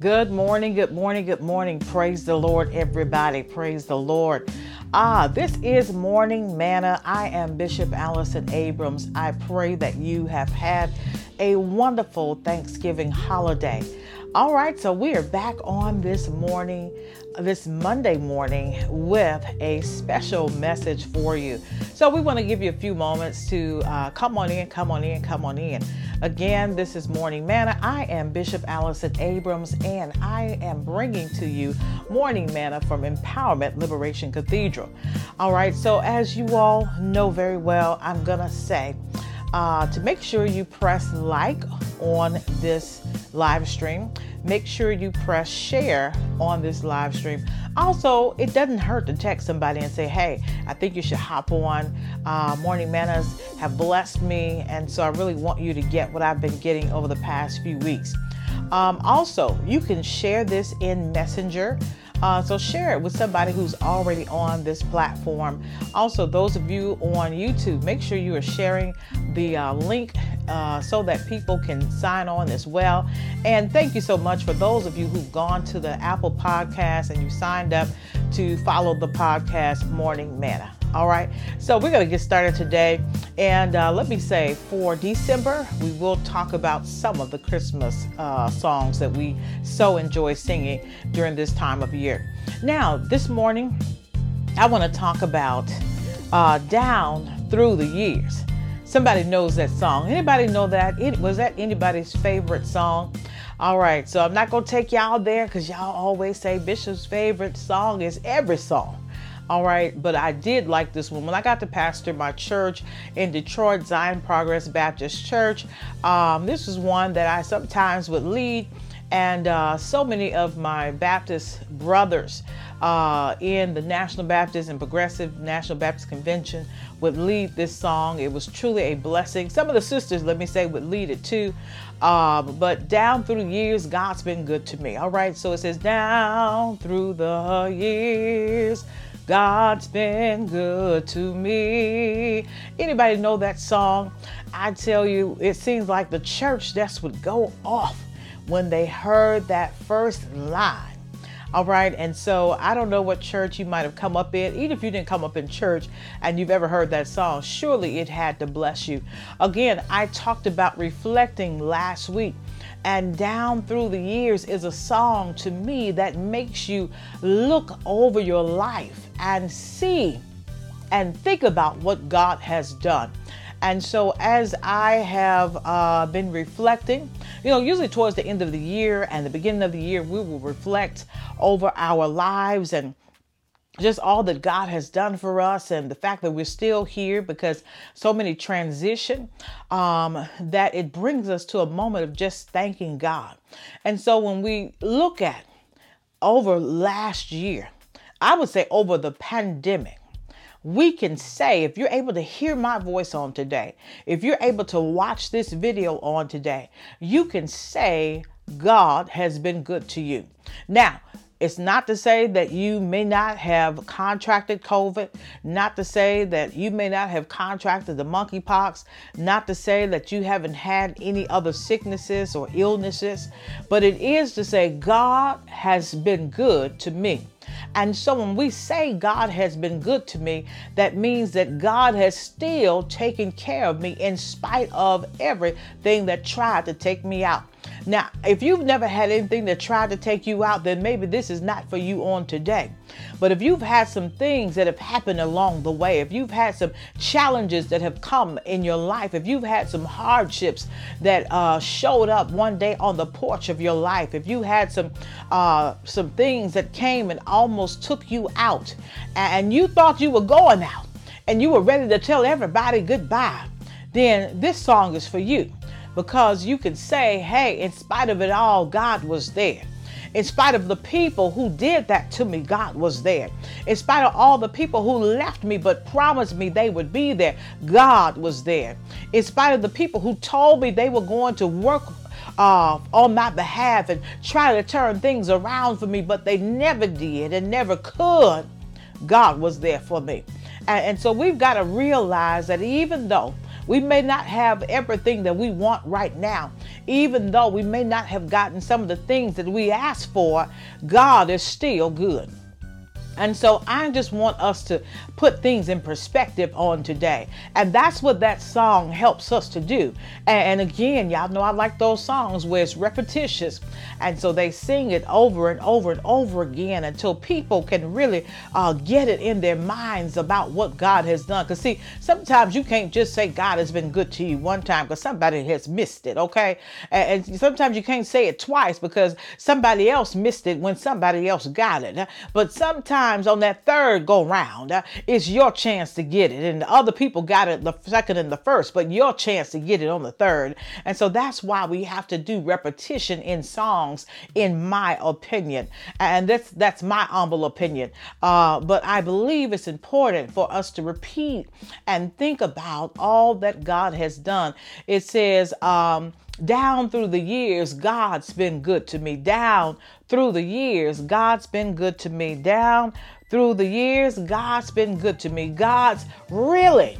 Good morning, good morning, good morning. Praise the Lord, everybody. Praise the Lord. Ah, this is Morning Manna. I am Bishop Allyson Abrams. I pray that you have had a wonderful Thanksgiving holiday. All right, so we are back on this morning, this Monday morning, with a special message for you. So, we want to give you a few moments to uh, come on in, come on in, come on in. Again, this is Morning Manna. I am Bishop Allyson Abrams, and I am bringing to you Morning Manna from Empowerment Liberation Cathedral. All right, so as you all know very well, I'm going to say, uh, to make sure you press like on this live stream. Make sure you press share on this live stream. Also, it doesn't hurt to text somebody and say, hey, I think you should hop on. Uh, Morning Mannas have blessed me, and so I really want you to get what I've been getting over the past few weeks. Um, also, you can share this in Messenger. Uh, so share it with somebody who's already on this platform. Also, those of you on YouTube, make sure you are sharing the uh, link uh, so that people can sign on as well. And thank you so much for those of you who've gone to the Apple Podcast and you signed up to follow the podcast Morning Manna. All right, so we're going to get started today. And uh, let me say, for December, we will talk about some of the Christmas uh, songs that we so enjoy singing during this time of year. Now, this morning, I want to talk about uh, Down Through the Years. Somebody knows that song. Anybody know that? It was that anybody's favorite song? All right, so I'm not gonna take y'all there because y'all always say Bishop's favorite song is every song. All right, but I did like this one. When I got to pastor my church in Detroit, Zion Progress Baptist Church, um, this was one that I sometimes would lead, and uh, so many of my Baptist brothers uh, in the National Baptist and Progressive National Baptist Convention would lead this song. It was truly a blessing. Some of the sisters, let me say, would lead it too. Um, but down through the years, God's been good to me. All right, so it says, Down through the years, God's been good to me. Anybody know that song? I tell you, it seems like the church just would go off when they heard that first line. All right. And so I don't know what church you might have come up in. Even if you didn't come up in church and you've ever heard that song, surely it had to bless you. Again, I talked about reflecting last week. And down through the years is a song to me that makes you look over your life and see and think about what God has done. And so, as I have uh, been reflecting, you know, usually towards the end of the year and the beginning of the year, we will reflect over our lives and just all that God has done for us and the fact that we're still here because so many transition um, that it brings us to a moment of just thanking God. And so when we look at over last year, I would say over the pandemic, we can say, if you're able to hear my voice on today, if you're able to watch this video on today, you can say, God has been good to you. Now, it's not to say that you may not have contracted COVID, not to say that you may not have contracted the monkeypox, not to say that you haven't had any other sicknesses or illnesses, but it is to say God has been good to me. And so when we say God has been good to me, that means that God has still taken care of me in spite of everything that tried to take me out. Now, if you've never had anything that tried to take you out, then maybe this is not for you on today. But if you've had some things that have happened along the way, if you've had some challenges that have come in your life, if you've had some hardships that uh, showed up one day on the porch of your life, if you had some uh, some things that came and almost took you out, and you thought you were going out, and you were ready to tell everybody goodbye, then this song is for you because you can say, hey, in spite of it all, God was there. In spite of the people who did that to me, God was there. In spite of all the people who left me but promised me they would be there, God was there. In spite of the people who told me they were going to work uh, on my behalf and try to turn things around for me, but they never did and never could, God was there for me. And, and so we've got to realize that even though we may not have everything that we want right now. even though we may not have gotten some of the things that we asked for, God is still good. And so I just want us to put things in perspective on today. And that's what that song helps us to do. And, again, y'all know I like those songs where it's repetitious. And so they sing it over and over and over again until people can really uh, get it in their minds about what God has done. Because, see, sometimes you can't just say God has been good to you one time because somebody has missed it, okay? And, and sometimes you can't say it twice because somebody else missed it when somebody else got it. But sometimes times on that third go round, uh, it's your chance to get it. And the other people got it the second and the first, but your chance to get it on the third. And so that's why we have to do repetition in songs, in my opinion. And that's that's my humble opinion. Uh, but I believe it's important for us to repeat and think about all that God has done. It says, um, down through the years, God's been good to me. Down through the years, God's been good to me. Down through the years, God's been good to me. God's really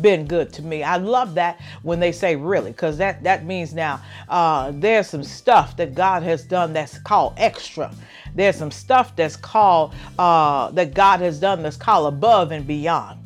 been good to me. I love that when they say really, because that, that means now uh, there's some stuff that God has done that's called extra. There's some stuff that's called, uh, that God has done that's called above and beyond.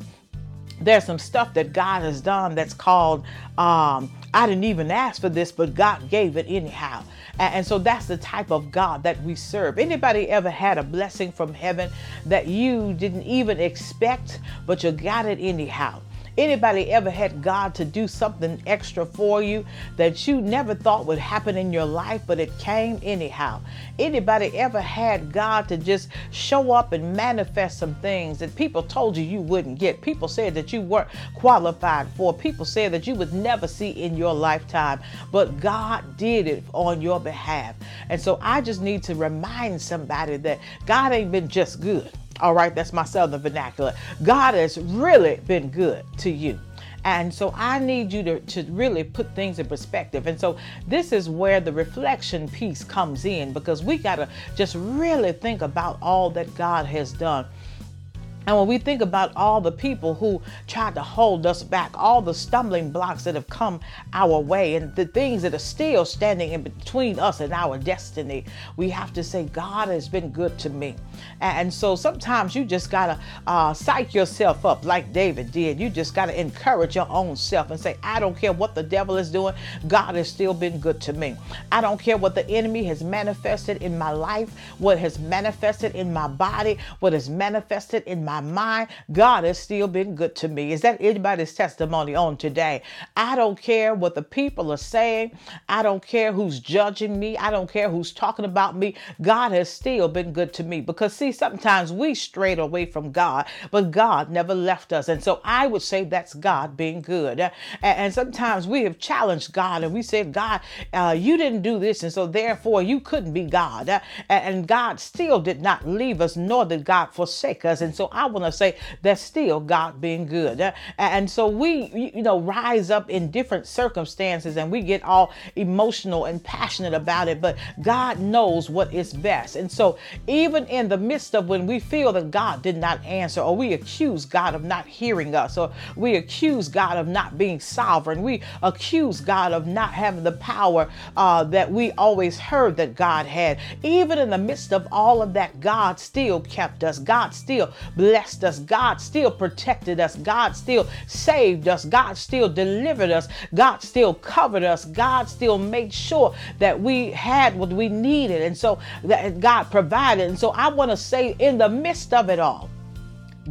There's some stuff that God has done that's called um, I didn't even ask for this, but God gave it anyhow. And so that's the type of God that we serve. Anybody ever had a blessing from heaven that you didn't even expect, but you got it anyhow? Anybody ever had God to do something extra for you that you never thought would happen in your life, but it came anyhow? Anybody ever had God to just show up and manifest some things that people told you you wouldn't get? People said that you weren't qualified for. People said that you would never see in your lifetime, but God did it on your behalf. And so I just need to remind somebody that God ain't been just good. All right, that's my southern vernacular. God has really been good to you. And so I need you to, to really put things in perspective. And so this is where the reflection piece comes in because we got to just really think about all that God has done. And when we think about all the people who tried to hold us back, all the stumbling blocks that have come our way, and the things that are still standing in between us and our destiny, we have to say, God has been good to me. And so sometimes you just got to uh, psych yourself up like David did. You just got to encourage your own self and say, I don't care what the devil is doing, God has still been good to me. I don't care what the enemy has manifested in my life, what has manifested in my body, what has manifested in my my God has still been good to me. Is that anybody's testimony on today? I don't care what the people are saying. I don't care who's judging me. I don't care who's talking about me. God has still been good to me because see, sometimes we strayed away from God, but God never left us. And so I would say that's God being good. And sometimes we have challenged God and we said, God, uh, you didn't do this. And so therefore you couldn't be God. And God still did not leave us, nor did God forsake us. And so I I want to say that's still God being good. And so we, you know, rise up in different circumstances and we get all emotional and passionate about it, but God knows what is best. And so even in the midst of when we feel that God did not answer, or we accuse God of not hearing us, or we accuse God of not being sovereign, we accuse God of not having the power uh, that we always heard that God had. Even in the midst of all of that, God still kept us. God still blessed blessed us. God still protected us. God still saved us. God still delivered us. God still covered us. God still made sure that we had what we needed. And so that God provided. And so I want to say, in the midst of it all,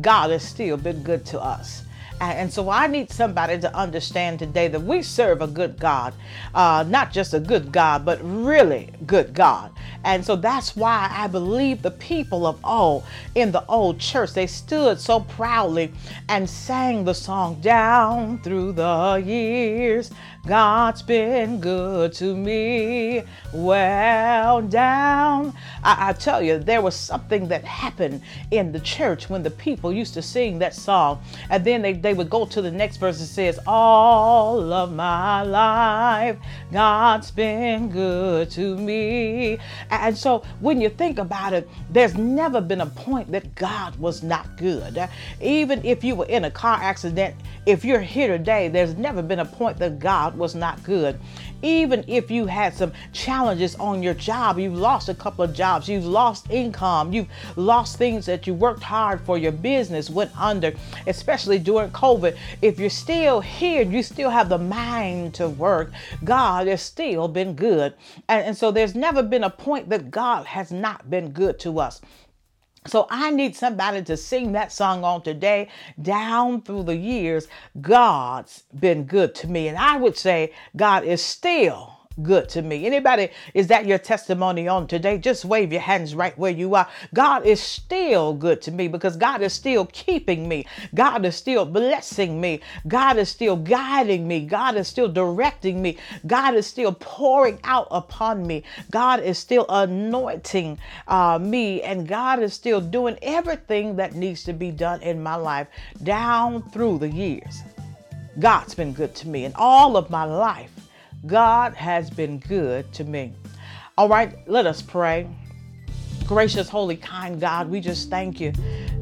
God has still been good to us. And so I need somebody to understand today that we serve a good God, uh, not just a good God, but really good God. And so that's why I believe the people of old in the old church, they stood so proudly and sang the song down through the years. God's been good to me. Well, down I, I tell you, there was something that happened in the church when the people used to sing that song. And then they, they would go to the next verse that says, All of my life, God's been good to me. And so when you think about it, there's never been a point that God was not good. Even if you were in a car accident, if you're here today, there's never been a point that God was not good. Even if you had some challenges on your job, you've lost a couple of jobs, you've lost income, you've lost things that you worked hard for, your business went under, especially during COVID. If you're still here, you still have the mind to work, God has still been good. And, and so there's never been a point that God has not been good to us. So I need somebody to sing that song on today. Down through the years, God's been good to me. And I would say God is still good to me. Anybody, is that your testimony on today? Just wave your hands right where you are. God is still good to me because God is still keeping me. God is still blessing me. God is still guiding me. God is still directing me. God is still pouring out upon me. God is still anointing uh, me. And God is still doing everything that needs to be done in my life down through the years. God's been good to me. in all of my life, God has been good to me. All right, let us pray. Gracious, holy, kind God, we just thank you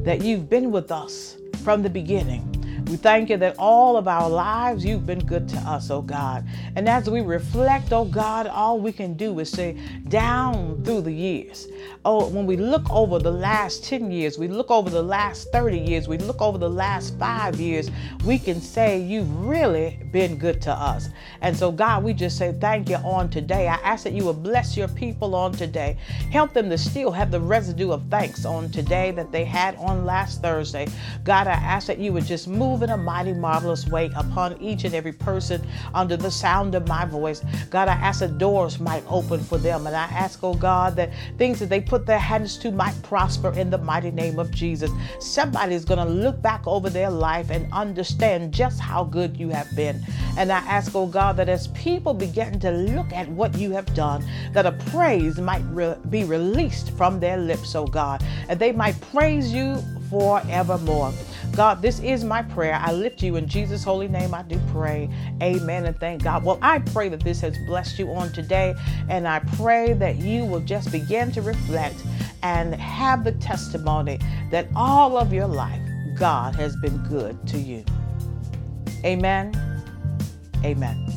that you've been with us from the beginning. We thank you that all of our lives you've been good to us, oh God. And as we reflect, oh God, all we can do is say, down through the years. Oh, when we look over the last 10 years, we look over the last 30 years, we look over the last five years, we can say you've really been good to us. And so, God, we just say thank you on today. I ask that you will bless your people on today. Help them to still have the residue of thanks on today that they had on last Thursday. God, I ask that you would just move move in a mighty, marvelous way upon each and every person under the sound of my voice. God, I ask that doors might open for them. And I ask, oh God, that things that they put their hands to might prosper in the mighty name of Jesus. Somebody is going to look back over their life and understand just how good you have been. And I ask, oh God, that as people begin to look at what you have done, that a praise might re- be released from their lips, oh God, and they might praise you forevermore. God, this is my prayer. I lift you in Jesus' holy name. I do pray. Amen and thank God. Well, I pray that this has blessed you on today, and I pray that you will just begin to reflect and have the testimony that all of your life, God has been good to you. Amen. Amen.